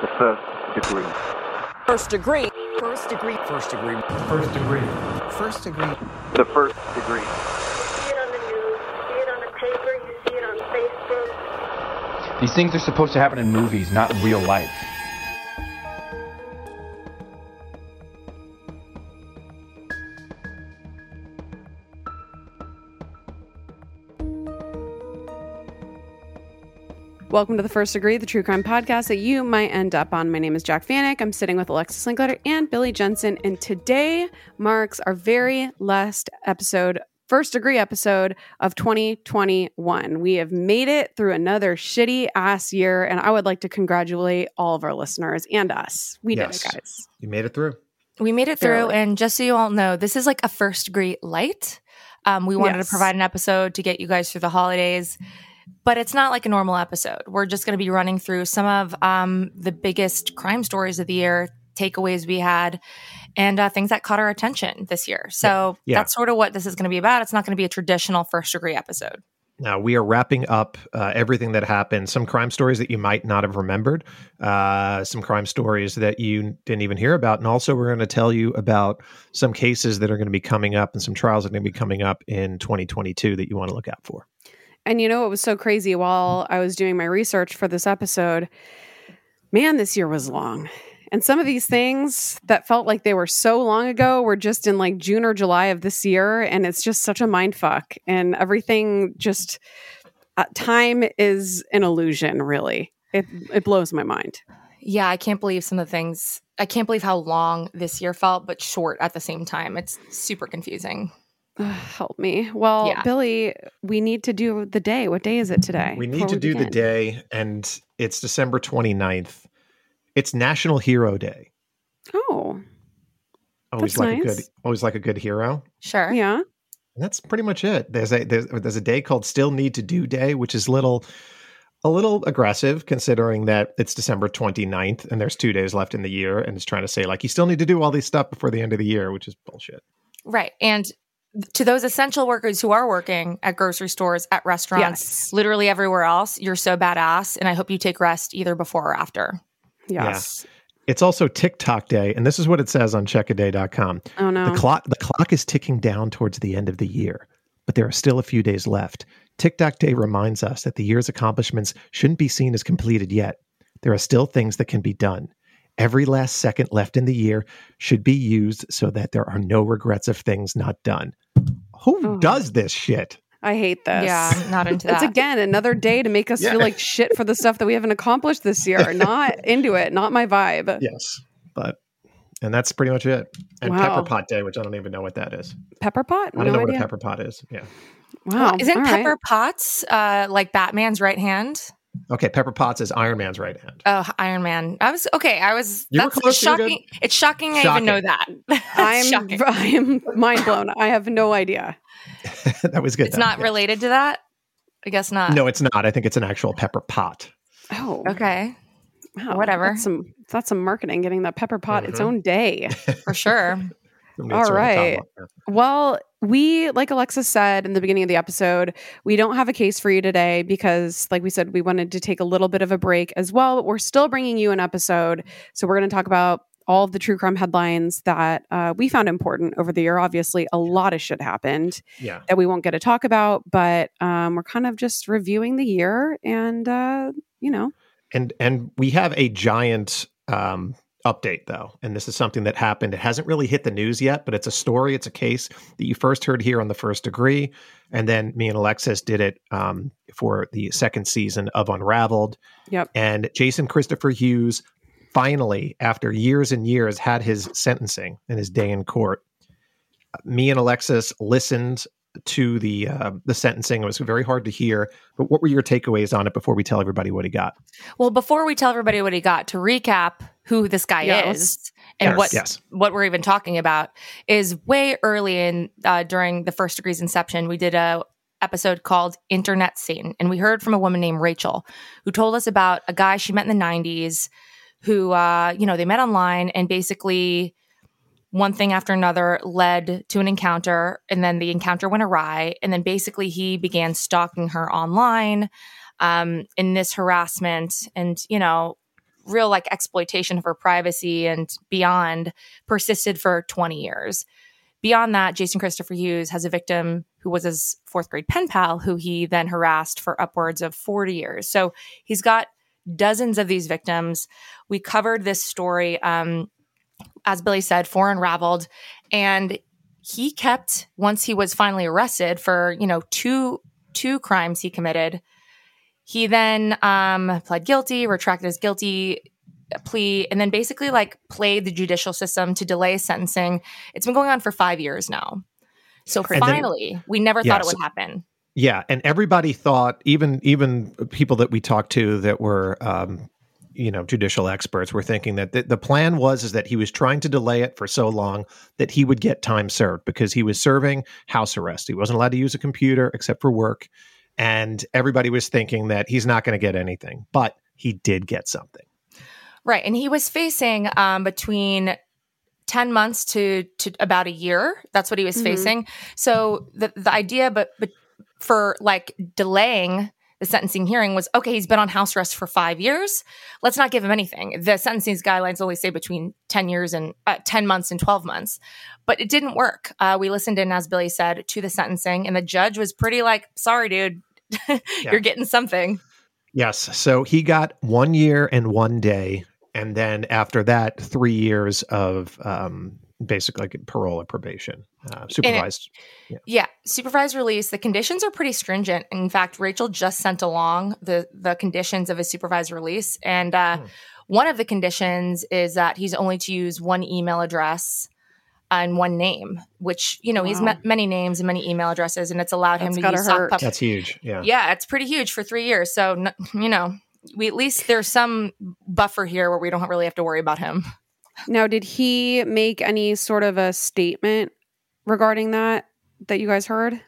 The first degree. First degree. First degree. First degree. First degree. First degree. The first degree. see it on the news, you see it on the paper, you see it on Facebook. These things are supposed to happen in movies, not in real life. Welcome to the First Degree, the true crime podcast that you might end up on. My name is Jac Vanek. I'm sitting with Alexis Linkletter and Billy Jensen, and today marks our very last episode, First Degree episode of 2021. We have made it through another shitty ass year, and I would like to congratulate all of our listeners and us. We Yes. did it, guys. You made it through. We made it through, and just so you all know, this is like a first degree light. Um, we wanted Yes. to provide an episode to get you guys through the holidays, but it's not like a normal episode. We're just going to be running through some of um, the biggest crime stories of the year, takeaways we had, and uh, things that caught our attention this year. So Yeah. that's sort of what this is going to be about. It's not going to be a traditional first degree episode. Now we are wrapping up uh, everything that happened. Some crime stories that you might not have remembered, uh, some crime stories that you didn't even hear about, and also we're going to tell you about some cases that are going to be coming up and some trials that are going to be coming up in 2022 that you want to look out for. And you know what was so crazy while I was doing my research for this episode? Man, this year was long. And some of these things that felt like they were so long ago were just in like June or July of this year. And it's just such a mind fuck. And everything just, uh, time is an illusion, really. It, it blows my mind. Yeah, I can't believe some of the things. I can't believe how long this year felt, but short at the same time. It's super confusing. Ugh, help me. Well, Yeah. Billy, we need to do the day. What day is it today? We need before to do the day, and it's December 29th. It's National Hero Day. Oh, Always That's like a good, always like a good hero. Sure. yeah. And that's pretty much it. There's a there's, there's a day called Still Need to Do Day, which is little a little aggressive considering that it's December 29th and there's two days left in the year and it's trying to say like you still need to do all these stuff before the end of the year, which is bullshit. Right. And to those essential workers who are working at grocery stores, at restaurants, Yes. literally everywhere else, you're so badass. And I hope you take rest either before or after. Yes. It's also TikTok Day, and this is what it says on checkaday.com. Oh, no. The clock the clock is ticking down towards the end of the year, but there are still a few days left. TikTok Day reminds us that the year's accomplishments shouldn't be seen as completed yet. There are still things that can be done. Every last second left in the year should be used so that there are no regrets of things not done. Who Oh. does this shit? I hate this. Yeah, not into that. It's again another day to make us Yeah. feel like shit for the stuff that we haven't accomplished this year. Not into it. Not my vibe. Yes, but and that's pretty much it. And Wow. Pepper Pot Day, which I don't even know what that is. Pepper pot? I don't no know what a pepper pot is. Yeah. Wow. Isn't All right. Pepper Potts uh, like Batman's right hand? Okay, Pepper Potts is Iron Man's right hand. Oh, Iron Man. I was okay. I was. You were that's close, you were good. shocking. It's shocking. I even know that. I'm shocking. I am mind blown. I have no idea. that was good. It's though. not Yeah. related to that. I guess not. No, it's not. I think it's an actual pepper pot. Oh, Okay, wow. whatever. That's some that's some marketing. Getting that pepper pot its Mhm. own day. for sure. Somebody All throw the top right. up there. Well, we, like Alexis said in the beginning of the episode, we don't have a case for you today because, like we said, we wanted to take a little bit of a break as well, but we're still bringing you an episode. So we're going to talk about all of the true crime headlines that uh, we found important over the year. Obviously, a lot of shit happened Yeah. that we won't get to talk about, but um, we're kind of just reviewing the year and, uh, you know, And and we have a giant um update though. And this is something that happened. It hasn't really hit the news yet, but it's a story, it's a case that you first heard here on the first degree. And then me and Alexis did it um, for the second season of Unraveled. Yep. And Jason Christopher Hughes finally, after years and years, had his sentencing and his day in court. Me and Alexis listened to the uh, the sentencing. It was very hard to hear. But what were your takeaways on it before we tell everybody what he got? Well, before we tell everybody what he got, to recap who this guy Yeah, is and Yes, what yes. what we're even talking about is way early in uh, during the first degree's inception. We did a episode called Internet Satan, and we heard from a woman named Rachel who told us about a guy she met in the '90s who, uh, you know, they met online and basically one thing after another led to an encounter and then the encounter went awry and then basically he began stalking her online um, in this harassment and you know real like exploitation of her privacy and beyond persisted for 20 years. Beyond that jason christopher hughes has a victim who was his fourth grade pen pal who he then harassed for upwards of 40 years. So he's got dozens of these victims. We covered this story um, as Billy said, for Unraveled. And he kept, once he was finally arrested for, you know, two two crimes he committed, he then um, pled guilty, retracted his guilty plea, and then basically like played the judicial system to delay sentencing. It's been going on for five years now. So And then- finally, we never thought it Yes. would happen. Yeah, and everybody thought, even even people that we talked to that were, um, you know, judicial experts, were thinking that the, the plan was is that he was trying to delay it for so long that he would get time served because he was serving house arrest. He wasn't allowed to use a computer except for work, and everybody was thinking that he's not going to get anything, but he did get something. Right. And he was facing um, between 10 months to, to about a year. That's what he was Mhm. facing. So the, the idea, but, but for like delaying the sentencing hearing was okay, he's been on house arrest for five years. Let's not give him anything. The sentencing guidelines only say between 10 years and uh, 10 months and 12 months. But it didn't work. Uh, we listened in, as Billy said, to the sentencing, and the judge was pretty like, sorry, dude, you're getting something. Yes. So he got one year and one day. And then after that, three years of um, basically like parole or probation, uh, supervised. Yeah, supervised release. The conditions are pretty stringent. In fact, Rachel just sent along the the conditions of his supervised release, and uh, Hmm. one of the conditions is that he's only to use one email address and one name. Which you know he's met many names and many email addresses, and it's allowed That's him to use sock hurt. puppet. That's huge. Yeah. Yeah, it's pretty huge for three years. So you know, we at least there's some buffer here where we don't really have to worry about him. Now, did he make any sort of a statement regarding that that you guys heard?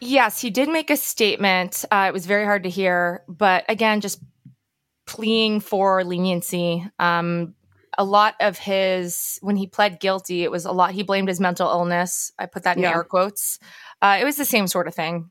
Yes, he did make a statement. Uh, it was very hard to hear, but again, just pleading for leniency. Um, a lot of his, when he pled guilty, it was a lot. He blamed his mental illness. I put that in Yeah. air quotes. Uh, it was the same sort of thing.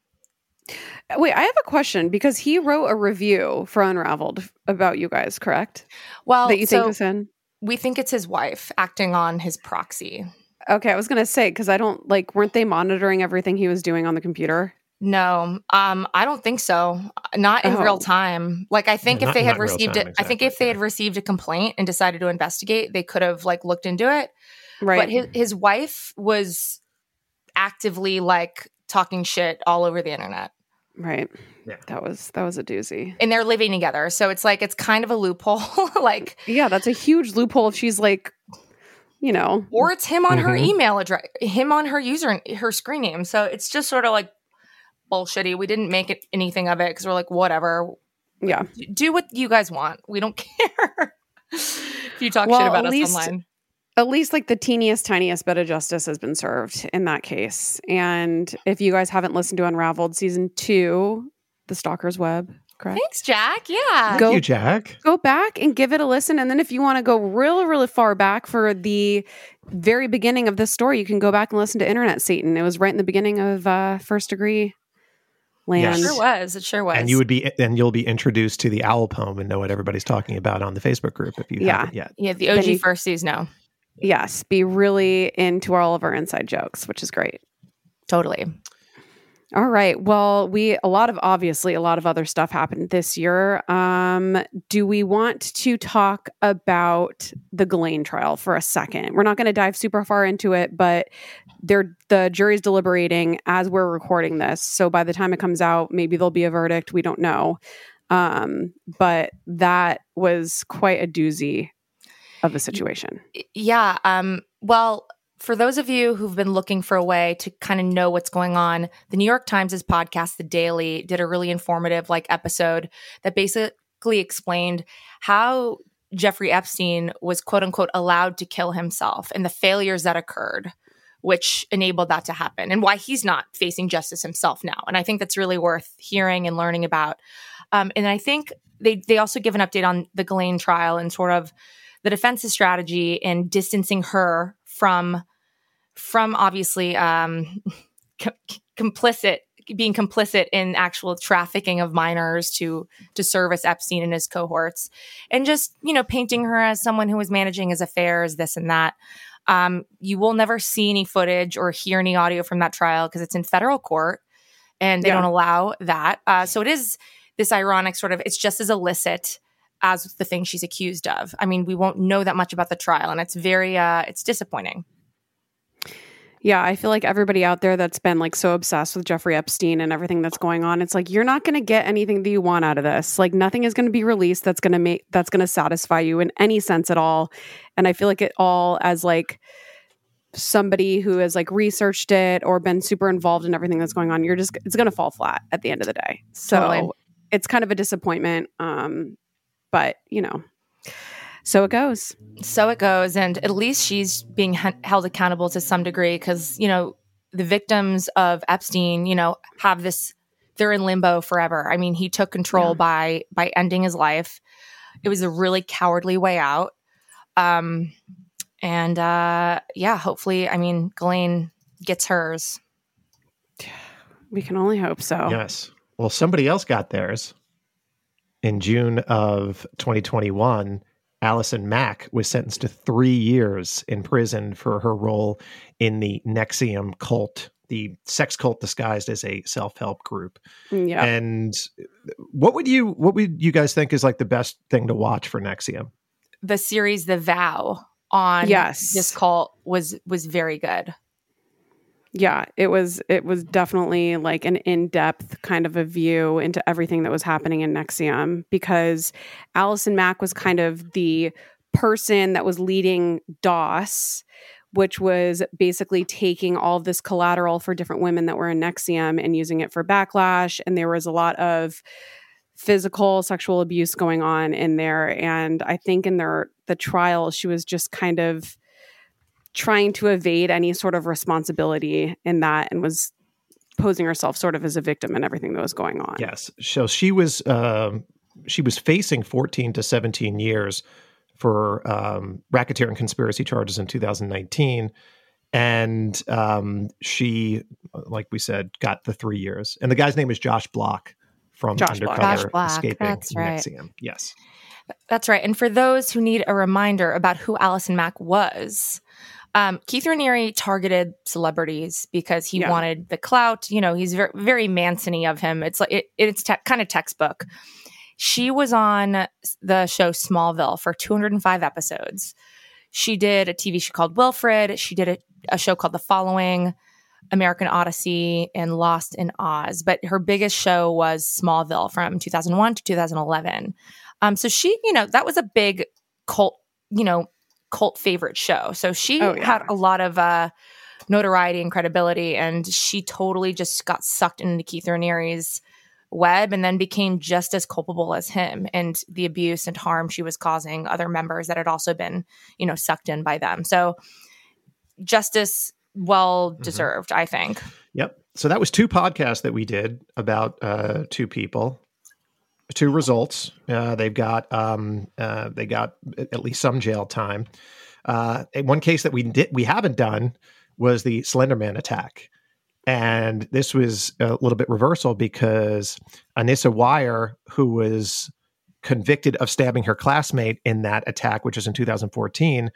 Wait, I have a question because he wrote a review for Unraveled about you guys, correct? Well, that you so think is in? we think it's his wife acting on his proxy. Okay, I was gonna say because I don't like. Weren't they monitoring everything he was doing on the computer? No, um, I don't think so. Not in Oh. real time. Like I think Yeah, if not- they had not in real received time, it, I think if they had received a complaint and decided to investigate, they could have like looked into it. Right. But his his wife was actively like talking shit all over the internet. right. Yeah. That was that was a doozy. And they're living together. So it's like it's kind of a loophole. like Yeah, that's a huge loophole. If she's like, you know, or it's him on her Mhm. email address, him on her user her screen name. So it's just sort of like bullshitty. We didn't make it anything of it because we're like, whatever. yeah. Do what you guys want. We don't care. if you talk Well, shit about at us least- online. At least like the teeniest, tiniest bit of justice has been served in that case. And if you guys haven't listened to Unraveled season two, The Stalker's Web, correct? Thanks, Jac. Yeah. Thank Go- you, Jac. go back and give it a listen. And then if you want to go really, really far back for the very beginning of this story, you can go back and listen to Internet Satan. It was right in the beginning of uh, First Degree Land. It sure was. It sure was. And you would be, and you'll be introduced to the owl poem and know what everybody's talking about on the Facebook group if you Yeah. haven't yet. yeah, the OG Then you- firsties know. Yes, be really into all of our inside jokes, which is great. Totally. All right. Well, we a lot of obviously a lot of other stuff happened this year. Um, do we want to talk about the Ghislaine trial for a second? We're not going to dive super far into it, but they're the jury's deliberating as we're recording this. So by the time it comes out, maybe there'll be a verdict. We don't know. Um, but that was quite a doozy of a situation. Yeah. Um, well, for those of you who've been looking for a way to kind of know what's going on, the New York Times' podcast, The Daily, did a really informative like episode that basically explained how Jeffrey Epstein was quote unquote allowed to kill himself and the failures that occurred, which enabled that to happen, and why he's not facing justice himself now. And I think that's really worth hearing and learning about. Um, and I think they they also give an update on the Ghislaine trial and sort of the defense's strategy in distancing her from from obviously um, co- complicit being complicit in actual trafficking of minors to to service Epstein and his cohorts, and just you know painting her as someone who was managing his affairs, this and that. Um, you will never see any footage or hear any audio from that trial because it's in federal court, and they Yeah. don't allow that. Uh, so it is this ironic sort of. It's just as illicit as the thing she's accused of. I mean, we won't know that much about the trial, and it's very uh, it's disappointing. Yeah, I feel like everybody out there that's been like so obsessed with Jeffrey Epstein and everything that's going on, it's like you're not going to get anything that you want out of this. Like nothing is going to be released that's going to make that's going to satisfy you in any sense at all. And I feel like it all as like somebody who has like researched it or been super involved in everything that's going on, you're just it's going to fall flat at the end of the day. So Totally. it's kind of a disappointment um but, you know, so it goes. so it goes and at least she's being h- held accountable to some degree because you know the victims of epstein you know have this they're in limbo forever i mean he took control Yeah. by by ending his life it was a really cowardly way out um and uh yeah hopefully i mean Ghislaine gets hers We can only hope so. Yes. Well, somebody else got theirs. In June of 2021, Allison Mack was sentenced to three years in prison for her role in the NXIVM cult, the sex cult disguised as a self-help group. Mm, yeah. And what would you what would you guys think is like the best thing to watch for NXIVM? the series the vow on Yes. this cult was was very good yeah it was it was definitely like an in-depth kind of a view into everything that was happening in NXIVM because allison mack was kind of the person that was leading dos which was basically taking all this collateral for different women that were in NXIVM and using it for backlash. And there was a lot of physical sexual abuse going on in there. And i think in their the trial she was just kind of trying to evade any sort of responsibility in that and was posing herself sort of as a victim and everything that was going on. Yes. So she was um, she was facing 14 to 17 years for um, racketeering conspiracy charges in 2019, and um, she, like we said, got the three years. And the guy's name is Josh Bloch from Josh Bloch. Undercover Josh Bloch, Escaping that's right. NXIVM. Yes. That's right. And for those who need a reminder about who Allison Mack was, um, Keith Raniere targeted celebrities because he Yeah. wanted the clout. You know, he's very, very Manson-y of him. It's like it, it's te- kind of textbook. She was on the show Smallville for 205 episodes. She did a TV show called Wilfred. She did a, a show called The Following, American Odyssey, and Lost in Oz. But her biggest show was Smallville from 2001 to 2011. Um, so she, you know, that was a big cult, you know, cult favorite show. So she Oh, yeah. had a lot of uh, notoriety and credibility, and she totally just got sucked into Keith Raniere's web and then became just as culpable as him and the abuse and harm she was causing other members that had also been, you know, sucked in by them. So justice well deserved, I think. Yep. So that was two podcasts that we did about uh, two people, two results. Uh, they've got um, uh, they got at least some jail time. Uh, one case that we did we haven't done was the Slenderman attack, and this was a little bit reversal because Anissa Weier, who was convicted of stabbing her classmate in that attack, which was in 2014,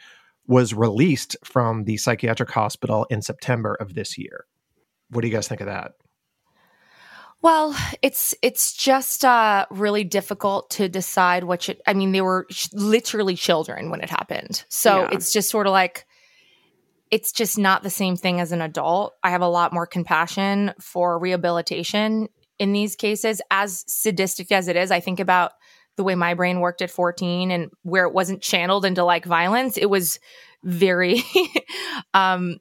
was released from the psychiatric hospital in September of this year. What do you guys think of that? Well, it's it's just uh, really difficult to decide what should. I mean, they were sh- literally children when it happened, so Yeah. it's just sort of like it's just not the same thing as an adult. I have a lot more compassion for rehabilitation in these cases. As sadistic as it is, I think about the way my brain worked at 14 and where it wasn't channeled into like violence, it was very um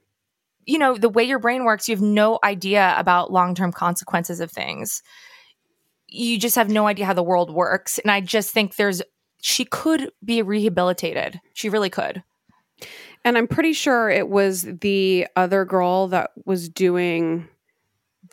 you know, the way your brain works, you have no idea about long-term consequences of things. You just have no idea how the world works. And I just think there's she could be rehabilitated. She really could. And I'm pretty sure it was the other girl that was doing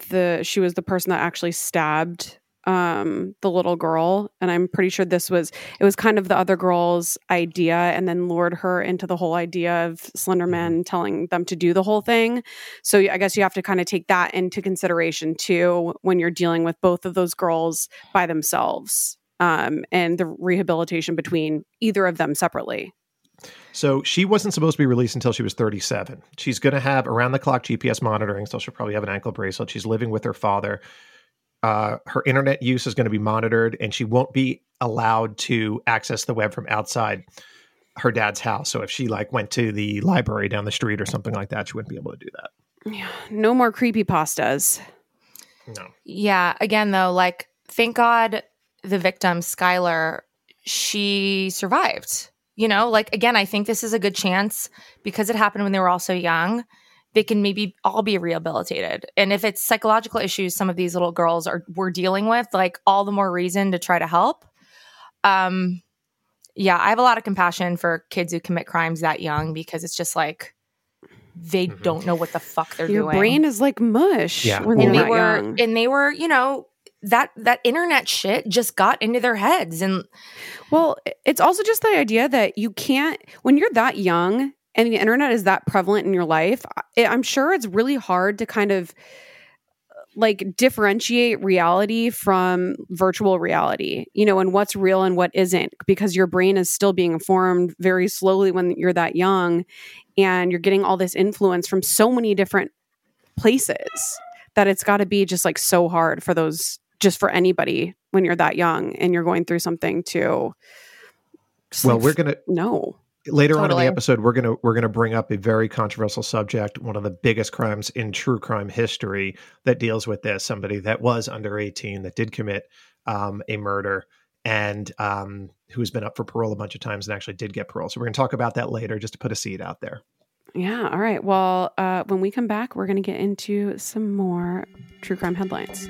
the she was the person that actually stabbed um the little girl and i'm pretty sure this was it was kind of the other girl's idea and then lured her into the whole idea of slenderman telling them to do the whole thing so i guess you have to kind of take that into consideration too when you're dealing with both of those girls by themselves um and the rehabilitation between either of them separately So she wasn't supposed to be released until she was 37. She's going to have around the clock GPS monitoring, so she'll probably have an ankle bracelet. She's living with her father. Uh, her internet use is going to be monitored, and she won't be allowed to access the web from outside her dad's house. So if she like went to the library down the street or something like that, she wouldn't be able to do that. yeah no more creepy pastas No. Yeah. Again, though, like, thank God the victim, Skylar, she survived. You know, like, again, I think this is a good chance because it happened when they were all so young. They can maybe all be rehabilitated. And if it's psychological issues some of these little girls are were dealing with, like all the more reason to try to help. Um yeah, I have a lot of compassion for kids who commit crimes that young because it's just like they Mhm. don't know what the fuck they're your doing brain is like mush Yeah. when they're and they that were young. and they were you know that that internet shit just got into their heads and Well, it's also just the idea that you can't, when you're that young and the internet is that prevalent in your life, I'm sure it's really hard to kind of uh, like differentiate reality from virtual reality, you know, and what's real and what isn't, because your brain is still being formed very slowly when you're that young and you're getting all this influence from so many different places that it's got to be just like so hard for those, just for anybody when you're that young and you're going through something to. Well, like, we're gonna no. Later on in the episode we're gonna we're gonna bring up a very controversial subject, one of the biggest crimes in true crime history that deals with this. Somebody that was under eighteen that did commit um, a murder and um, who's been up for parole a bunch of times and actually did get parole. So we're gonna talk about that later, just to put a seed out there. Yeah. All right. Well, uh, when we come back, we're going to get into some more true crime headlines.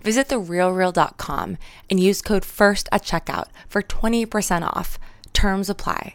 Visit therealreal.com and use code FIRST at checkout for 20% off. Terms apply.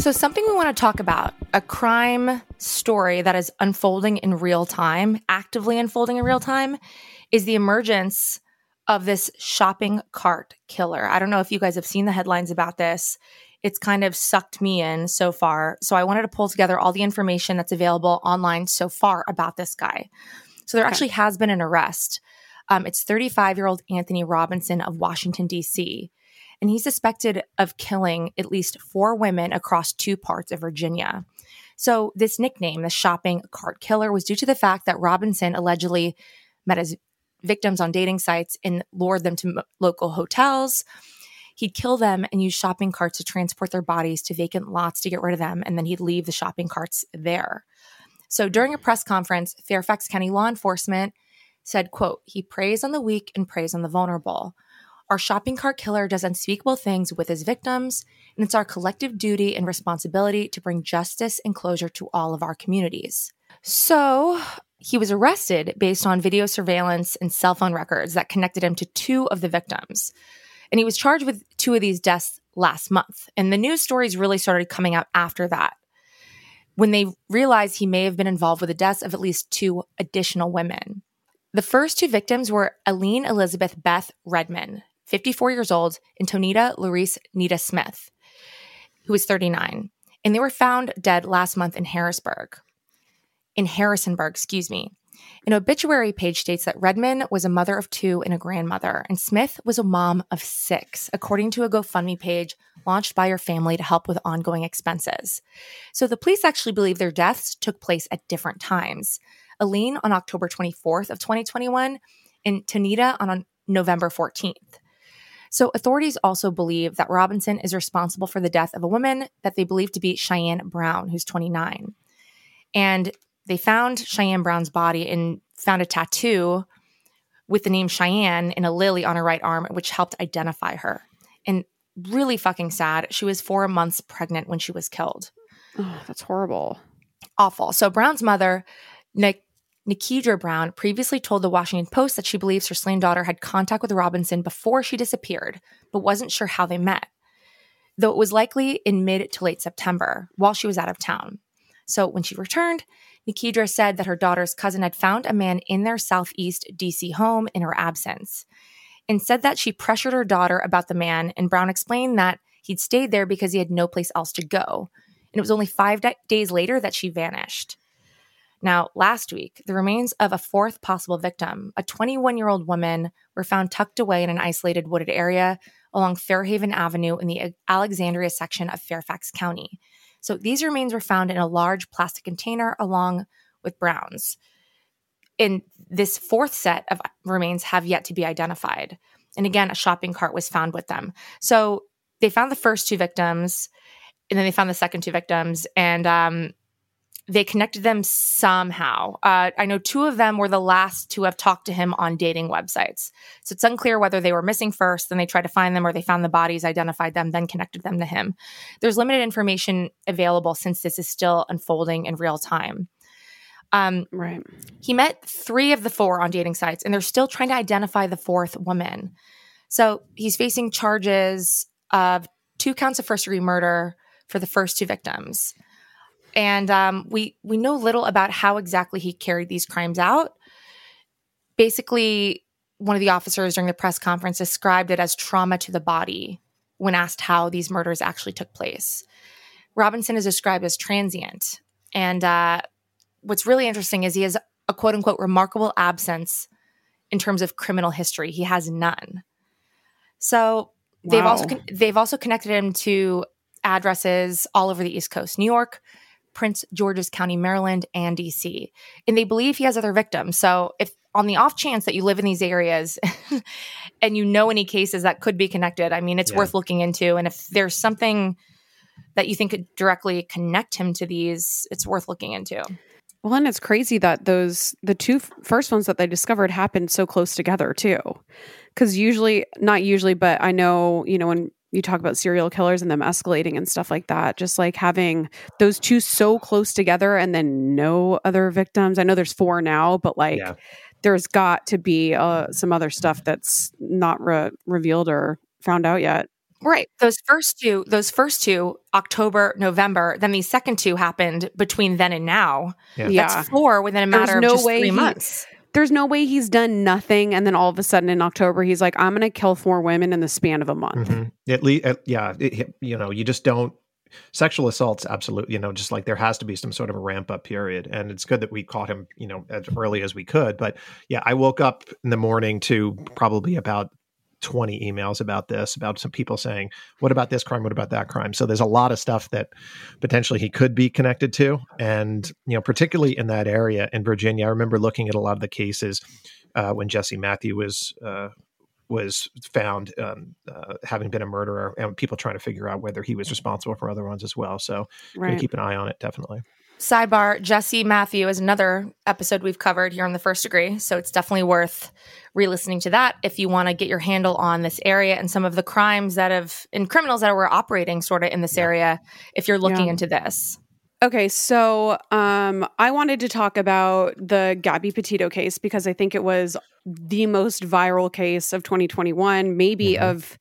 So, something we want to talk about a crime story that is unfolding in real time, actively unfolding in real time, is the emergence of this shopping cart killer. I don't know if you guys have seen the headlines about this. It's kind of sucked me in so far. So, I wanted to pull together all the information that's available online so far about this guy. So, there Okay. actually has been an arrest. Um, it's 35 year old Anthony Robinson of Washington, D.C and he's suspected of killing at least four women across two parts of Virginia. So, this nickname, the shopping cart killer, was due to the fact that Robinson allegedly met his victims on dating sites and lured them to m- local hotels. He'd kill them and use shopping carts to transport their bodies to vacant lots to get rid of them, and then he'd leave the shopping carts there. So, during a press conference, Fairfax County law enforcement said, quote, he preys on the weak and preys on the vulnerable. Our shopping cart killer does unspeakable things with his victims, and it's our collective duty and responsibility to bring justice and closure to all of our communities. So, he was arrested based on video surveillance and cell phone records that connected him to two of the victims. And he was charged with two of these deaths last month. And the news stories really started coming out after that when they realized he may have been involved with the deaths of at least two additional women. The first two victims were Allene Elizabeth Beth Redman, 54 years old, and Tonita Lorice Nita Smith, who was 39. And they were found dead last month in Harrisburg. In Harrisonburg, excuse me. An obituary page states that Redman was a mother of two and a grandmother, and Smith was a mom of six, according to a GoFundMe page launched by her family to help with ongoing expenses. So the police actually believe their deaths took place at different times. Allene on October 24th of 2021 and Tonita on November 14th. So authorities also believe that Robinson is responsible for the death of a woman that they believe to be Cheyenne Brown, who's 29. And they found Cheyenne Brown's body and found a tattoo with the name Cheyenne and a lily on her right arm, which helped identify her. And really fucking sad. She was four months pregnant when she was killed. Oh, that's horrible. Awful. So Brown's mother, Nik- Nikedra Brown, previously told the Washington Post that she believes her slain daughter had contact with Robinson before she disappeared, but wasn't sure how they met, though it was likely in mid to late September while she was out of town. So when she returned, Nikedra said that her daughter's cousin had found a man in their southeast DC home in her absence and said that she pressured her daughter about the man. And Brown explained that he'd stayed there because he had no place else to go. And it was only five da- days later that she vanished. Now, last week, the remains of a fourth possible victim, a 21 year old woman, were found tucked away in an isolated wooded area along Fairhaven Avenue in the Alexandria section of Fairfax County. So these remains were found in a large plastic container along with Brown's. And this fourth set of remains have yet to be identified. And again, a shopping cart was found with them. So they found the first two victims and then they found the second two victims, and um, they connected them somehow. Uh, I know two of them were the last to have talked to him on dating websites. So it's unclear whether they were missing first, then they tried to find them, or they found the bodies, identified them, then connected them to him. There's limited information available since this is still unfolding in real time. Um, Right. he met three of the four on dating sites, and they're still trying to identify the fourth woman. So he's facing charges of two counts of first degree murder for the first two victims. And um, we we know little about how exactly he carried these crimes out. Basically, one of the officers during the press conference described it as trauma to the body when asked how these murders actually took place. Robinson is described as transient, and uh, what's really interesting is he has a quote unquote remarkable absence in terms of criminal history. He has none. So they've also con- they've also connected him to addresses all over the East Coast, New York, Prince George's County, Maryland, and DC. And they believe he has other victims. So if on the off chance that you live in these areas and you know any cases that could be connected, I mean, it's Yeah. worth looking into. And if there's something that you think could directly connect him to these, it's worth looking into. Well, and it's crazy that those the two f- first ones that they discovered happened so close together too. Because usually, not usually, but I know you know when you talk about serial killers and them escalating and stuff like that, just like having those two so close together and then no other victims. I know there's four now, but like Yeah. there's got to be uh, some other stuff that's not re- revealed or found out yet. Right. Those first two, those first two, October, November, then these second two happened between then and now. Yeah. Yeah. That's four within a There's matter no of just way three he- months. There's no way he's done nothing, and then all of a sudden in October he's like, "I'm going to kill four women in the span of a month." Mhm. At least, yeah, it, you know, you just don't. Sexual assaults, absolutely. You know, just like there has to be some sort of a ramp up period, and it's good that we caught him, you know, as early as we could. But yeah, I woke up in the morning to probably about 20 emails about this, about some people saying, what about this crime? What about that crime? So there's a lot of stuff that potentially he could be connected to. And, you know, particularly in that area in Virginia, I remember looking at a lot of the cases uh, when Jesse Matthew was. Uh, was found um, uh, having been a murderer, and people trying to figure out whether he was responsible for other ones as well. So, Right. keep an eye on it, definitely. Sidebar Jesse Matthew is another episode we've covered here on the first degree. So it's definitely worth re listening to that if you want to get your handle on this area and some of the crimes that have and criminals that were operating sort of in this area if you're looking Yeah. into this. Okay, so um, I wanted to talk about the Gabby Petito case because I think it was the most viral case of 2021, maybe Mhm. of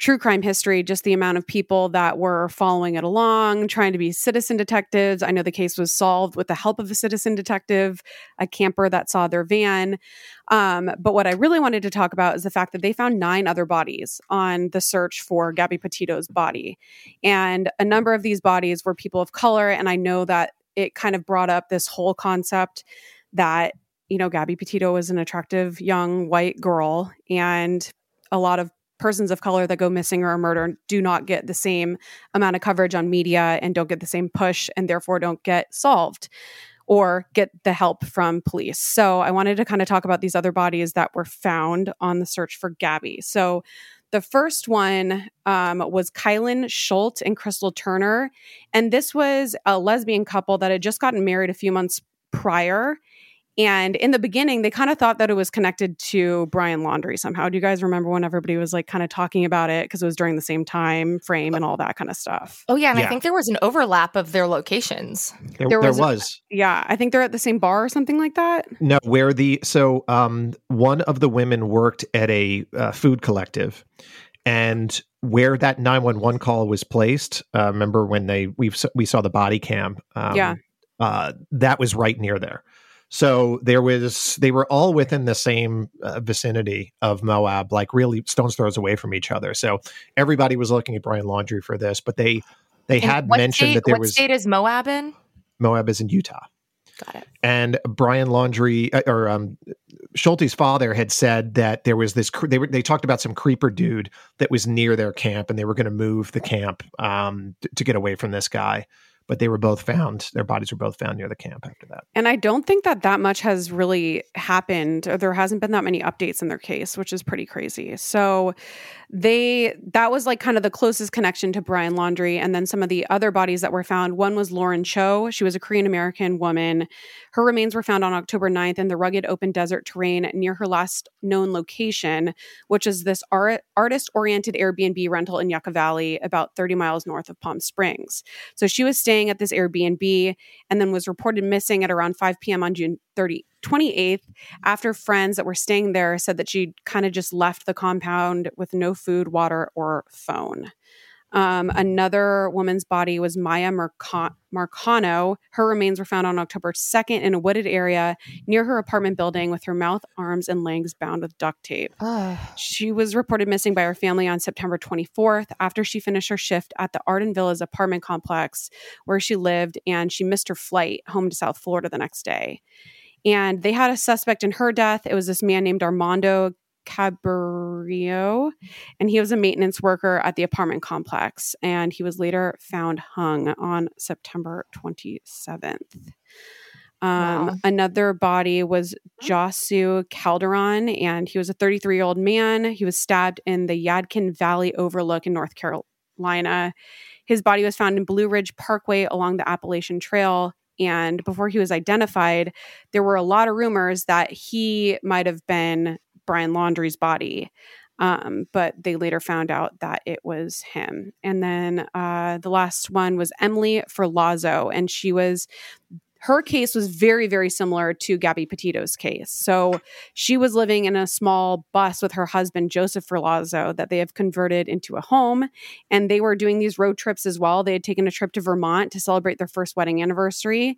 true crime history. Just the amount of people that were following it along, trying to be citizen detectives. I know the case was solved with the help of a citizen detective, a camper that saw their van. Um, but what I really wanted to talk about is the fact that they found nine other bodies on the search for Gabby Petito's body. And a number of these bodies were people of color. And I know that it kind of brought up this whole concept that, you know, Gabby Petito was an attractive young white girl. And a lot of persons of color that go missing or are murdered do not get the same amount of coverage on media and don't get the same push and therefore don't get solved or get the help from police. So I wanted to kind of talk about these other bodies that were found on the search for Gabby. So the first one um, was Kylen Schulte and Crystal Turner. And this was a lesbian couple that had just gotten married a few months prior. And in the beginning, they kind of thought that it was connected to Brian Laundrie somehow. Do you guys remember when everybody was like kind of talking about it because it was during the same time frame and all that kind of stuff? Oh, yeah. And Yeah. I think there was an overlap of their locations. There, There there was was, a- Yeah, I think they're at the same bar or something like that. no where the so um one of the women worked at a uh, food collective, and where that nine one one call was placed. Uh, remember when they we we saw the body cam? Um, Yeah. uh, that was right near there. So there was they were all within the same uh, vicinity of Moab, like really stones throws away from each other. So everybody was looking at Brian Laundrie for this, but they they And had mentioned state, that there was. what was state is Moab in? Moab is in Utah. Got it. And Brian Laundrie uh, or um, Schulte's father had said that there was this. cre- They were they talked about some creeper dude that was near their camp, and they were going to move the camp um, to get away from this guy. But they were both found. Their bodies were both found near the camp after that. And I don't think that that much has really happened. Or there hasn't been that many updates in their case, which is pretty crazy. So they that was like kind of the closest connection to Brian Laundrie. And then some of the other bodies that were found. One was Lauren Cho. She was a Korean American woman. Her remains were found on October 9th in the rugged open desert terrain near her last known location, which is this art, artist oriented Airbnb rental in Yucca Valley, about 30 miles north of Palm Springs. So she was staying at this Airbnb and then was reported missing at around 5 p.m. on June 30, 28th after friends that were staying there said that she kind of just left the compound with no food, water, or phone. Um, another woman's body was Maya Marca- Marcano. Her remains were found on October 2nd in a wooded area near her apartment building with her mouth, arms, and legs bound with duct tape. She was reported missing by her family on September 24th after she finished her shift at the Arden Villas apartment complex where she lived, and she missed her flight home to South Florida the next day. And they had a suspect in her death. It was this man named Armando Caballero, and he was a maintenance worker at the apartment complex. And he was later found hung on September 27th. Um, Wow. Another body was Josu Calderon, and he was a 33 year old man. He was stabbed in the Yadkin Valley Overlook in North Carolina. His body was found in Blue Ridge Parkway along the Appalachian Trail. And before he was identified, there were a lot of rumors that he might have been Brian Laundrie's body. Um, but they later found out that it was him. And then uh, the last one was Emily Ferlazzo, and she was her case was very, very similar to Gabby Petito's case. So she was living in a small bus with her husband, Joseph Ferlazzo, that they have converted into a home. And they were doing these road trips as well. They had taken a trip to Vermont to celebrate their first wedding anniversary.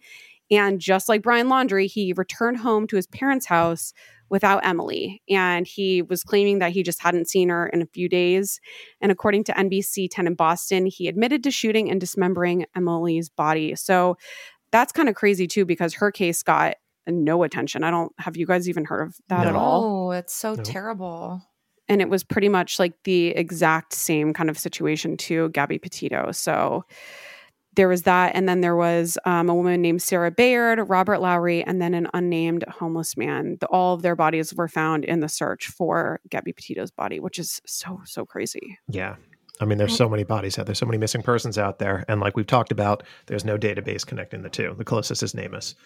And just like Brian Laundrie, he returned home to his parents' house without Emily. And he was claiming that he just hadn't seen her in a few days. And according to NBC 10 in Boston, he admitted to shooting and dismembering Emily's body. So that's kind of crazy too, because her case got no attention. I don't have you guys even heard of that at all? Oh, it's so Nope. terrible. and it was pretty much like the exact same kind of situation to Gabby Petito. So there was that, and then there was um, a woman named Sarah Bayard, Robert Lowry, and then an unnamed homeless man. The, all of their bodies were found in the search for Gabby Petito's body, which is so so crazy. Yeah. I mean, there's so many bodies out there, so many missing persons out there. And like we've talked about, there's no database connecting the two. The closest is NamUs.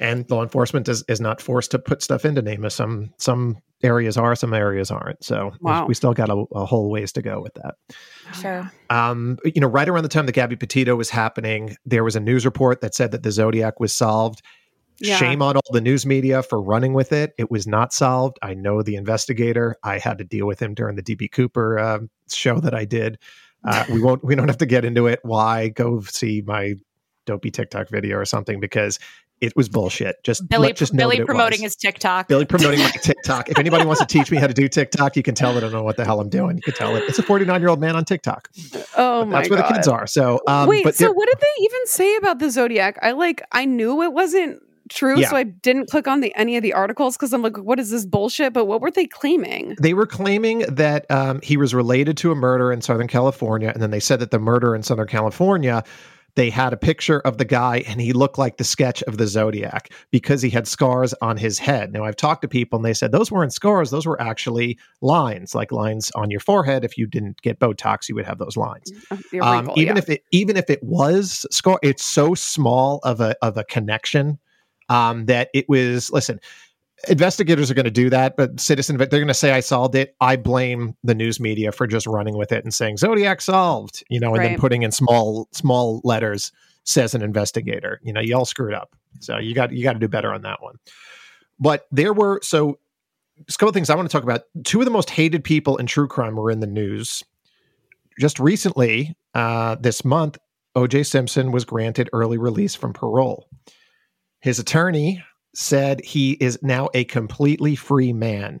And law enforcement is, is not forced to put stuff into NamUs. Some some areas are, some areas aren't. So Wow. we still got a, a whole ways to go with that. Sure. Um, you know, right around the time that Gabby Petito was happening, there was a news report that said that the Zodiac was solved. Yeah. Shame on all the news media for running with it. It was not solved. I know the investigator. I had to deal with him during the DB Cooper uh, show that I did. Uh, we won't. We don't have to get into it. Why? Go see my dopey TikTok video or something because it was bullshit. Just Billy, let, just know Billy promoting his TikTok. Billy promoting my TikTok. If anybody wants to teach me how to do TikTok, you can tell that I don't know what the hell I'm doing. You can tell it. It's a 49 year old man on TikTok. Oh But my that's where god! the kids are. So, um, Wait, but so what did they even say about the Zodiac? I like I knew it wasn't true, Yeah. so I didn't click on the any of the articles because I'm like, what is this bullshit? But what were they claiming? they were claiming that um, he was related to a murder in Southern California, and then they said that the murder in Southern California. They had a picture of the guy, and he looked like the sketch of the Zodiac because he had scars on his head. Now, I've talked to people, and they said those weren't scars; those were actually lines, like lines on your forehead. If you didn't get Botox, you would have those lines. Uh, the Um, even yeah. if it even if it was scar, it's so small of a of a connection um, that it was. Listen, investigators are going to do that, but citizen they're going to say I solved it. I blame the news media for just running with it and saying Zodiac solved, you know, and then putting in small small letters says an investigator. You know, you all screwed up. So you got you got to do better on that one. But there were so a couple things I want to talk about. Two of the most hated people in true crime were in the news. Just recently, uh, this month, OJ Simpson was granted early release from parole. His attorney said he is now a completely free man.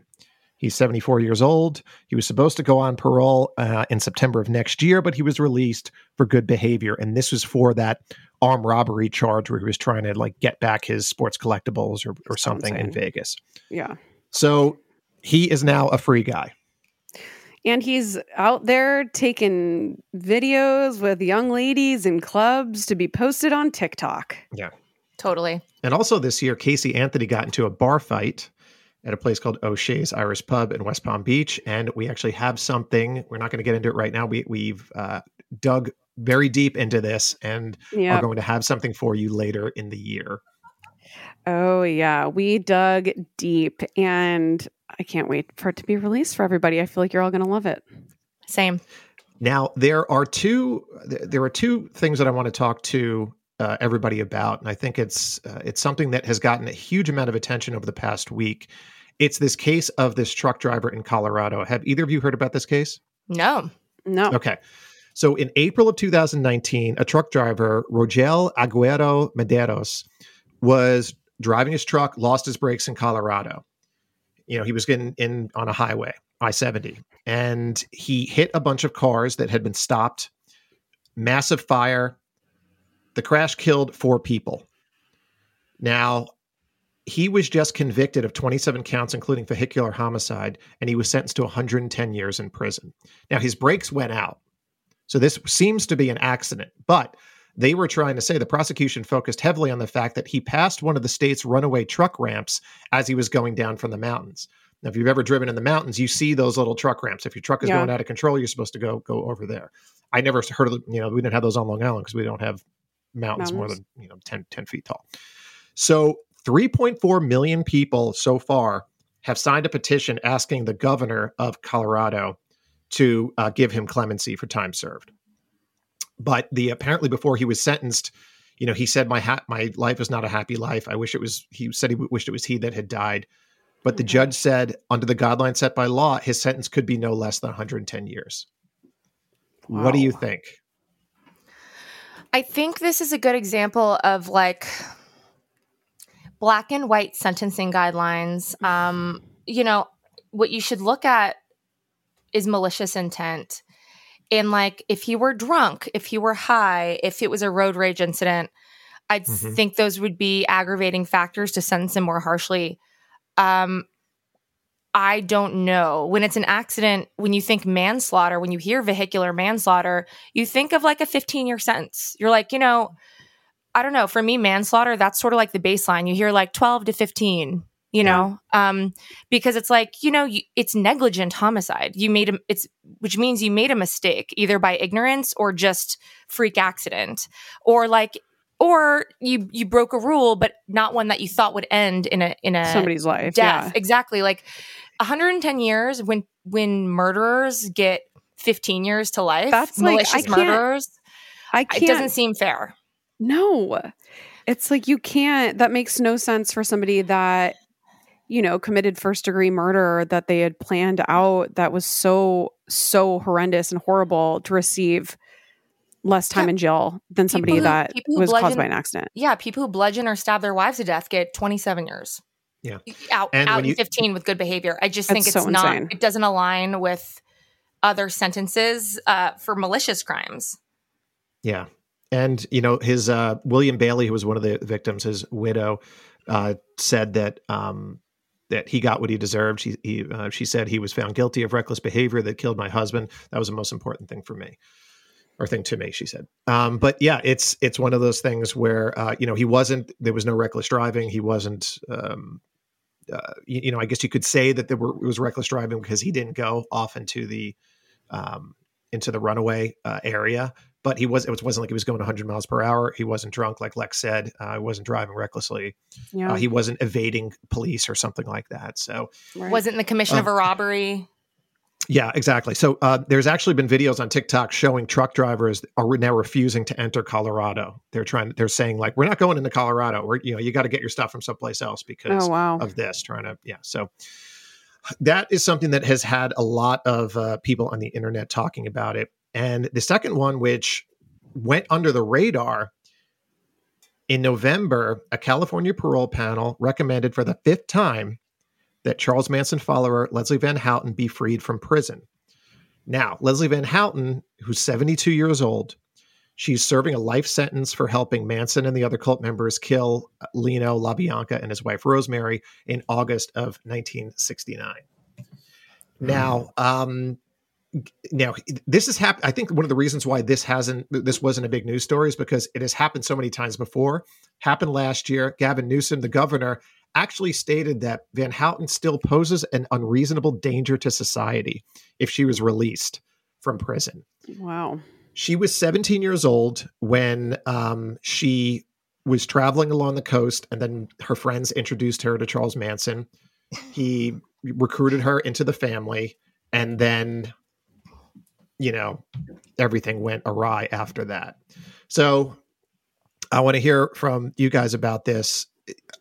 He's 74 years old. He was supposed to go on parole uh, in September of next year, but he was released for good behavior. And this was for that armed robbery charge where he was trying to like get back his sports collectibles or, or something in. Vegas. yeah. So he is now a free guy. And he's out there taking videos with young ladies in clubs to be posted on TikTok. Totally. And also this year, Casey Anthony got into a bar fight at a place called O'Shea's Irish Pub in West Palm Beach, and we actually have something. We're not going to get into it right now. We we've uh, dug very deep into this and are going to have something for you later in the year. Oh, yeah. We dug deep and I can't wait for it to be released for everybody. I feel like you're all going to love it. Same. Now there are two there are two things that I want to talk to uh, everybody about, and I think it's uh, it's something that has gotten a huge amount of attention over the past week. It's this case of this truck driver in Colorado. Have either of you heard about this case? No. No. Okay. So in April of 2019, a truck driver, Rogel Aguero Mederos, was driving his truck, lost his brakes in Colorado. You know, he was getting in on a highway, I 70, and he hit a bunch of cars that had been stopped. Massive fire. The crash killed four people. Now, he was just convicted of 27 counts, including vehicular homicide, and he was sentenced to 110 years in prison. Now, his brakes went out. So this seems to be an accident, but they were trying to say the prosecution focused heavily on the fact that he passed one of the state's runaway truck ramps as he was going down from the mountains. Now, if you've ever driven in the mountains, you see those little truck ramps. If your truck is Yeah. going out of control, you're supposed to go go over there. I never heard of, you know, we didn't have those on Long Island because we don't have mountains, more than, you know, 10, 10 feet tall. So 3.4 million people so far have signed a petition asking the governor of Colorado to uh, give him clemency for time served. But the apparently before he was sentenced, you know, he said my ha- my life is not a happy life. I wish it was. He said he w- wished it was he that had died. But the Mhm. judge said under the guidelines set by law, his sentence could be no less than 110 years. What do you think? I think this is a good example of like black and white sentencing guidelines. Um, you know, what you should look at is malicious intent. And like if he were drunk, if he were high, if it was a road rage incident, I'd Mhm. think those would be aggravating factors to sentence him more harshly. Um, I don't know. When it's an accident, when you think manslaughter, when you hear vehicular manslaughter, you think of like a 15 year sentence. You're like, you know, I don't know. For me, manslaughter, that's sort of like the baseline. You hear like 12 to 15, you know, um, because it's like, you know, you, it's negligent homicide. You made a, it's, which means you made a mistake either by ignorance or just freak accident or like, or you, you broke a rule, but not one that you thought would end in a, in a Somebody's life. death. Yeah. Exactly. Like 110 years when, when murderers get 15 years to life, That's like- I malicious can't- murderers, I it can't. doesn't seem fair. No. It's like you can't that makes no sense for somebody that you know committed first degree murder that they had planned out that was so so horrendous and horrible to receive less time Yeah. in jail than somebody who- that people who was caused by an accident. Yeah, people who bludgeon or stab their wives to death get 27 years. Yeah. Out, And out in you- 15 with good behavior. I just think it's so not, insane. it doesn't align with other sentences uh, for malicious crimes. Yeah. And, you know, his uh, William Bailey, who was one of the victims, his widow, uh, said that um, that he got what he deserved. She, he, uh, she said he was found guilty of reckless behavior that killed my husband. That was the most important thing for me, or thing to me. She said. Um, but yeah, it's it's one of those things where uh, you know he wasn't. There was no reckless driving. He wasn't. Um, uh, you, you know, I guess you could say that there were, it was reckless driving because he didn't go off into the um, into the runaway uh, area but he was it was, wasn't like he was going 100 miles per hour he wasn't drunk like lex said uh, he wasn't driving recklessly Yeah. uh, he wasn't evading police or something like that so right. Wasn't in the commission of Um, a robbery. Yeah exactly. So uh, there's actually been videos on tiktok showing truck drivers are now refusing to enter colorado. They're trying they're saying like we're not going into colorado. We're you know you got to get your stuff from someplace else because Oh wow. of this trying to yeah so that is something that has had a lot of uh, people on the internet talking about it. And the second one which went under the radar in november a california parole panel recommended for the fifth time that charles manson follower leslie van houten be freed from prison now leslie van houten who's 72 years old She's serving a life sentence for helping Manson and the other cult members kill Lino LaBianca and his wife Rosemary in August of 1969. Now, um, now this has happened. I think one of the reasons why this hasn't, this wasn't a big news story, is because it has happened so many times before. Happened last year. Gavin Newsom, the governor, actually stated that Van Houten still poses an unreasonable danger to society if she was released from prison. Wow. She was 17 years old when um, she was traveling along the coast, and then her friends introduced her to Charles Manson. He recruited her into the family, and then, you know, everything went awry after that. So I want to hear from you guys about this.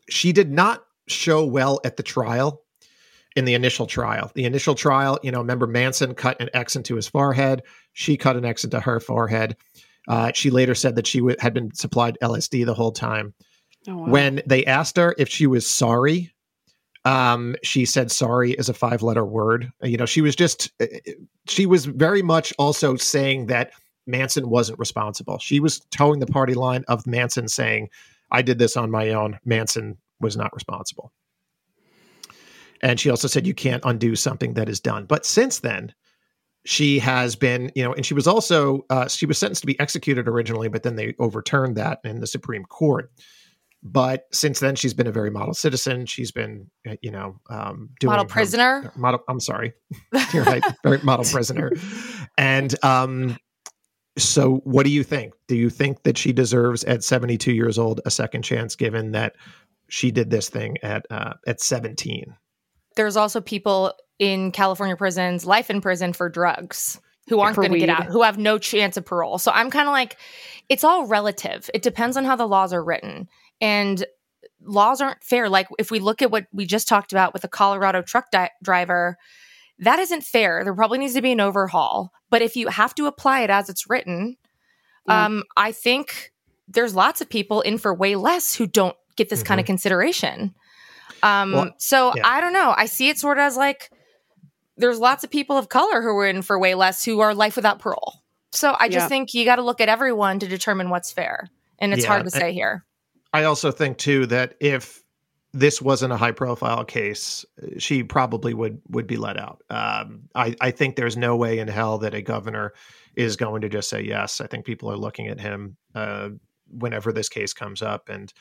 She did not show well at the trial in the initial trial. The initial trial, you know, remember Manson cut an X into his forehead. She cut an X into her forehead. Uh, she later said that she w- had been supplied LSD the whole time. Oh, wow. When they asked her if she was sorry, um, she said sorry is a five letter word. You know, she was just, uh, she was very much also saying that Manson wasn't responsible. She was toeing the party line of Manson saying, I did this on my own. Manson was not responsible. And she also said, you can't undo something that is done. But since then, she has been, you know, and she was also, uh, she was sentenced to be executed originally, but then they overturned that in the Supreme Court. But since then, she's been a very model citizen. She's been, uh, you know, um, doing Model her- prisoner? model. I'm sorry, you're right, very model prisoner. And um, so, what do you think? Do you think that she deserves, at 72 years old, a second chance, given that she did this thing at uh, at 17? There's also people in California prisons, life in prison for drugs, who aren't going to get out, who have no chance of parole. So I'm kind of like, it's all relative. It depends on how the laws are written. And laws aren't fair. Like if we look at what we just talked about with the Colorado truck di- driver, that isn't fair. There probably needs to be an overhaul. But if you have to apply it as it's written, Yeah. um, I think there's lots of people in for way less who don't get this kind of consideration. Um, Well, so yeah. I don't know. I see it sort of as like there's lots of people of color who are in for way less who are life without parole. So I just Yeah. think you got to look at everyone to determine what's fair, and it's hard to say here. I also think too that if this wasn't a high profile case, she probably would would be let out. Um, I I think there's no way in hell that a governor is going to just say yes. I think people are looking at him uh, whenever this case comes up, and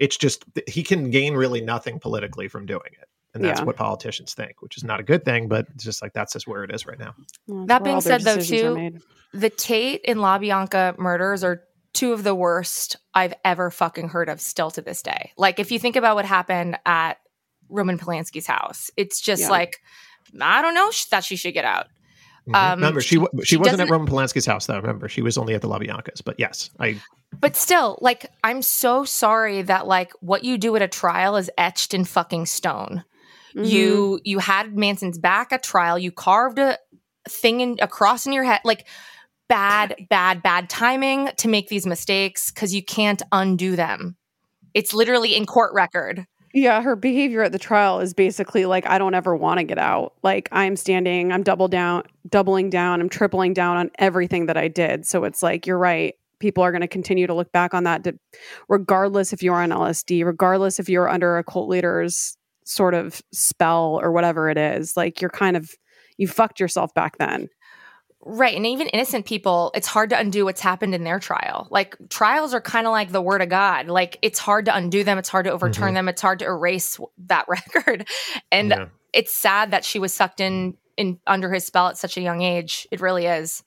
it's just he can gain really nothing politically from doing it. And that's Yeah. what politicians think, which is not a good thing, but it's just like that's just where it is right now. Well, That being said, though, too. The Tate and LaBianca murders are two of the worst I've ever fucking heard of still to this day. Like if you think about what happened at Roman Polanski's house, it's just Yeah. like I don't know that she should get out. Um, remember, she she, she wasn't at Roman Polanski's house though. Remember, she was only at the LaBianca's. But yes, I But still, like I'm so sorry that like what you do at a trial is etched in fucking stone. Mm-hmm. You you had Manson's back at trial. You carved a thing in a cross in your head. Like bad, bad, bad timing to make these mistakes because you can't undo them. It's literally in court record. Yeah, her behavior at the trial is basically like, I don't ever want to get out. Like I'm standing, I'm double down, doubling down, I'm tripling down on everything that I did. So it's like, you're right. People are going to continue to look back on that, to, regardless if you're on LSD, regardless if you're under a cult leader's sort of spell or whatever it is. Like you're kind of, you fucked yourself back then. Right. And even innocent people, it's hard to undo what's happened in their trial. Like trials are kind of like the word of God. Like it's hard to undo them, it's hard to overturn them, it's hard to erase that record. And Yeah. it's sad that she was sucked in in under his spell at such a young age. It really is.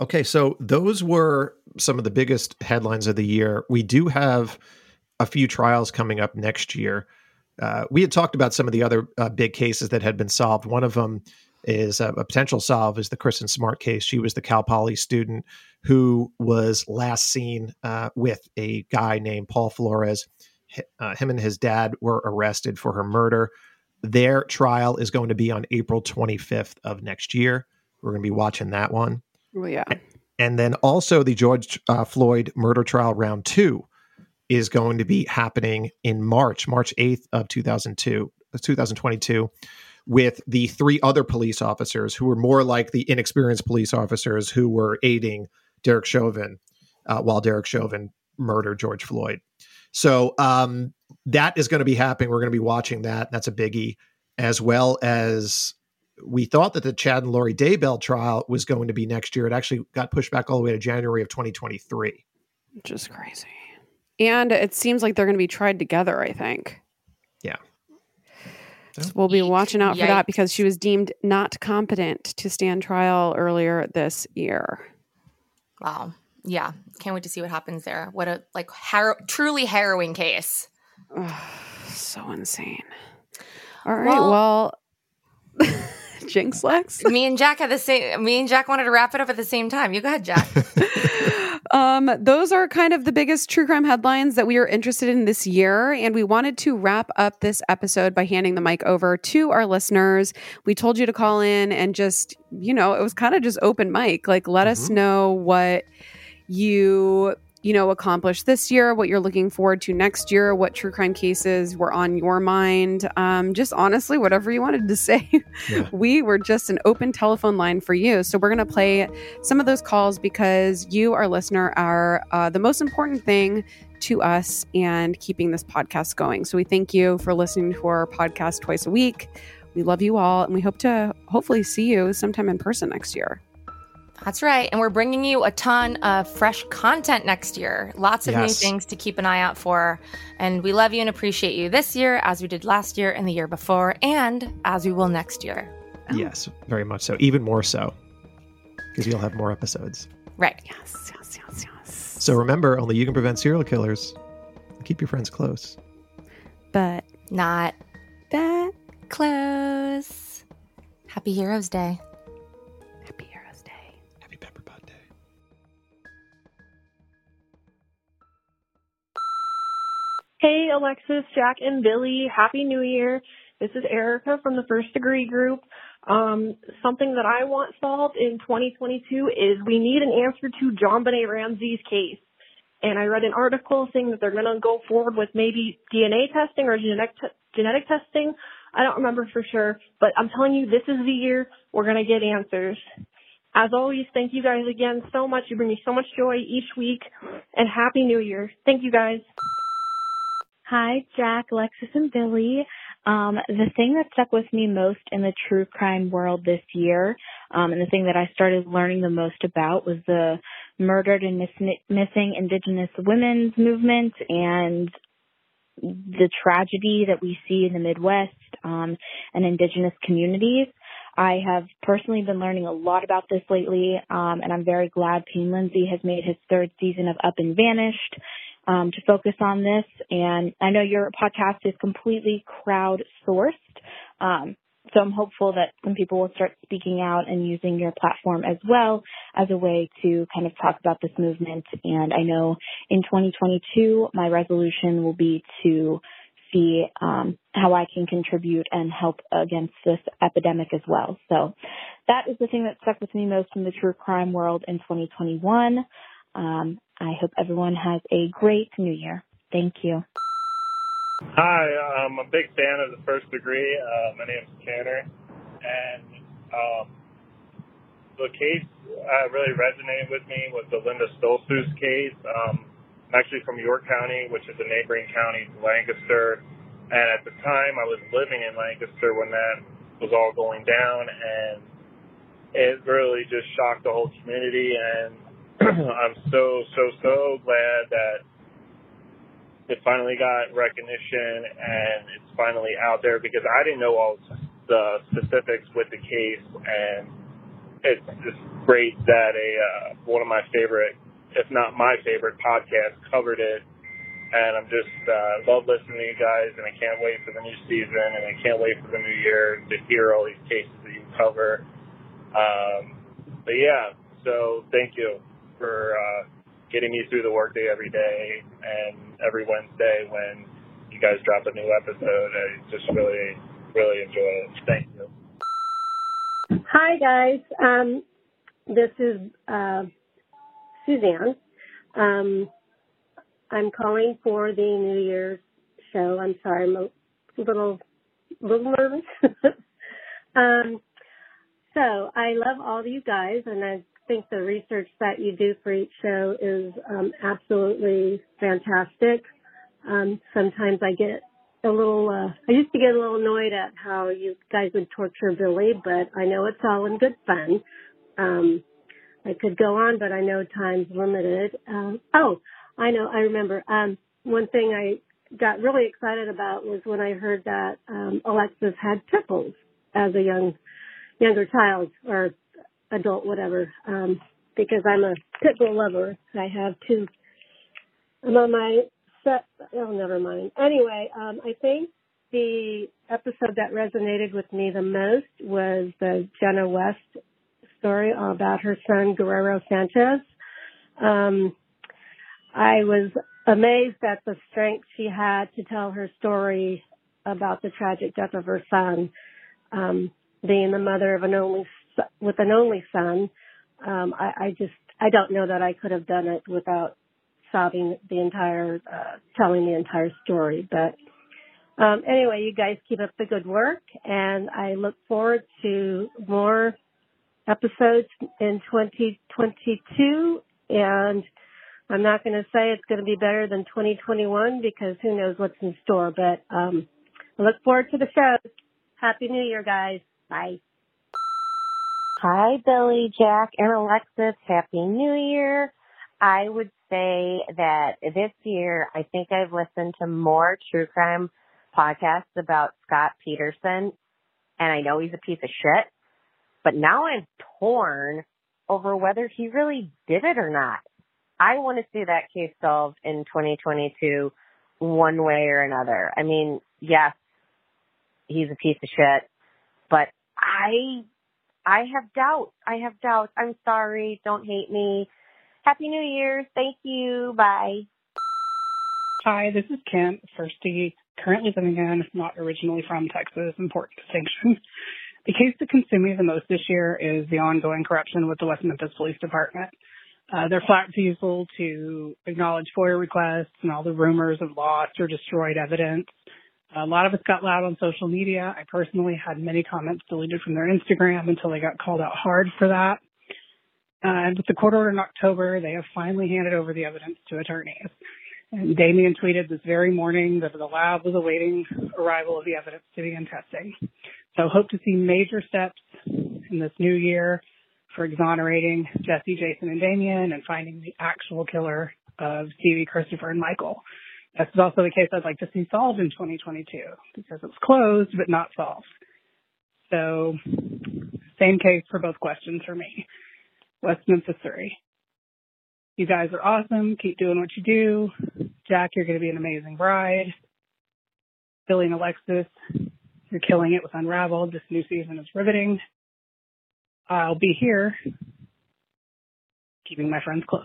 Okay, so those were some of the biggest headlines of the year. We do have a few trials coming up next year. Uh, we had talked about some of the other uh, big cases that had been solved. One of them is uh, a potential solve is the Kristin Smart case. She was the Cal Poly student who was last seen uh, with a guy named Paul Flores. H- Uh, him and his dad were arrested for her murder. Their trial is going to be on April 25th of next year. We're going to be watching that one. Well, yeah. And then also the George uh, Floyd murder trial round two is going to be happening in March, March 8th of 2002, 2022, with the three other police officers who were more like the inexperienced police officers who were aiding Derek Chauvin uh, while Derek Chauvin murdered George Floyd. So um, that is going to be happening. We're going to be watching that. That's a biggie, as well as we thought that the Chad and Lori Daybell trial was going to be next year. It actually got pushed back all the way to January of 2023. Just crazy. And it seems like they're going to be tried together, I think. Yeah. So we'll be Eek. watching out for that because she was deemed not competent to stand trial earlier this year. Wow. Yeah. Can't wait to see what happens there. What a like har- truly harrowing case. So insane. All right. Well, Jinx Lex. Me and Jac had the same. Me and Jac wanted to wrap it up at the same time. You go ahead, Jac. Um, those are kind of the biggest true crime headlines that we are interested in this year. And we wanted to wrap up this episode by handing the mic over to our listeners. We told you to call in and just, you know, it was kind of just open mic. Like, let us know what you you know accomplished this year what you're looking forward to next year what true crime cases were on your mind. Um, just honestly whatever you wanted to say. Yeah. we were just an open telephone line for you. So we're going to play some of those calls because you our listener are uh, the most important thing to us and keeping this podcast going. So we thank you for listening to our podcast twice a week. We love you all and we hope to hopefully see you sometime in person next year That's right. And we're bringing you a ton of fresh content next year. Lots of new things to keep an eye out for. And we love you and appreciate you this year, as we did last year and the year before, and as we will next year. Oh. Yes, very much so. Even more so because you'll have more episodes. Right. yes yes yes yes So remember, only you can prevent serial killers. Keep your friends close. but Not that close. Happy Heroes Day. Hey, Alexis, Jac, and Billy. Happy New Year. This is Erica from the First Degree Group. Um, something that I want solved in 2022 is we need an answer to JonBenét Ramsey's case. And I read an article saying that they're going to go forward with maybe DNA testing or genetic te- genetic testing. I don't remember for sure, but I'm telling you, this is the year we're going to get answers. As always, thank you guys again so much. You bring me so much joy each week, and Happy New Year. Thank you guys. Hi, Jac, Alexis, and Billy. Um, the thing that stuck with me most in the true crime world this year, um, and the thing that I started learning the most about was the murdered and miss- missing Indigenous women's movement and the tragedy that we see in the Midwest um, and Indigenous communities. I have personally been learning a lot about this lately, um, and I'm very glad Payne Lindsay has made his third season of Up and Vanished um, to focus on this. And I know your podcast is completely crowd sourced. Um, so I'm hopeful that some people will start speaking out and using your platform as well as a way to kind of talk about this movement. And I know in 2022, my resolution will be to see um, how I can contribute and help against this epidemic as well. So that is the thing that stuck with me most in the true crime world in 2021. Um, I hope everyone has a great new year. Thank you. Hi, I'm a big fan of the first degree. Uh, my name's Tanner, and um, the case uh, really resonated with me was the Linda Stoltzfus case. Um, I'm actually from York County, which is a neighboring county to Lancaster, and at the time I was living in Lancaster when that was all going down, and it really just shocked the whole community. And I'm so so so glad that it finally got recognition and it's finally out there because I didn't know all the specifics with the case and it's just great that a uh, one of my favorite, if not my favorite podcast covered it and I'm just uh, love listening to you guys and I can't wait for the new season and I can't wait for the new year to hear all these cases that you cover. Um, but yeah, so thank you for uh, getting me through the workday every day and every Wednesday when you guys drop a new episode. I just really, really enjoy it. Thank you. Hi, guys. Um, this is uh, Suzanne. Um, I'm calling for the New Year's show. I'm sorry, I'm a little, little nervous. um, so I love all of you guys, and I think the research that you do for each show is um, absolutely fantastic. Um, sometimes I get a little, uh, I used to get a little annoyed at how you guys would torture Billy, but I know it's all in good fun. Um, I could go on, but I know time's limited. Um, oh, I know, I remember. Um, one thing I got really excited about was when I heard that um, Alexis had triples as a young, younger child or adult, whatever. Um, because I'm a pit bull lover. I have two. I'm on my set. Oh, never mind. Anyway, um, I think the episode that resonated with me the most was the Jenna West story about her son Guerrero Sanchez. Um, I was amazed at the strength she had to tell her story about the tragic death of her son, um, being the mother of an only with an only son. Um, I, I just I don't know that I could have done it without sobbing the entire uh, telling the entire story. But um, anyway, you guys keep up the good work, and I look forward to more episodes in 2022 and I'm not going to say it's going to be better than 2021 because who knows what's in store, but um, I look forward to the show. Happy New Year, guys. Bye. Hi, Billy, Jac, and Alexis. Happy New Year. I would say that this year, I think I've listened to more true crime podcasts about Scott Peterson, and I know he's a piece of shit, but now I'm torn over whether he really did it or not. I want to see that case solved in 2022 one way or another. I mean, yes, he's a piece of shit, but I, I have doubts. I have doubts. I'm sorry. Don't hate me. Happy New Year's. Thank you. Bye. Hi, this is Kent, Firsty, currently living in, not originally from Texas, important distinction. The case that consumed me the most this year is the ongoing corruption with the West Memphis Police Department. Uh, their flat refusal to acknowledge FOIA requests and all the rumors of lost or destroyed evidence. A lot of us got loud on social media. I personally had many comments deleted from their Instagram until they got called out hard for that. And with the court order in October, they have finally handed over the evidence to attorneys. And Damien tweeted this very morning that the lab was awaiting arrival of the evidence to begin testing. So hope to see major steps in this new year for exonerating Jesse, Jason, and Damien and finding the actual killer of Stevie, Christopher, and Michael. This is also the case I'd like to see solved in 2022 because it's closed but not solved. So, same case for both questions for me. West Memphis 3. You guys are awesome. Keep doing what you do. Jac, you're going to be an amazing bride. Billy and Alexis, you're killing it with Unraveled. This new season is riveting. I'll be here keeping my friends close.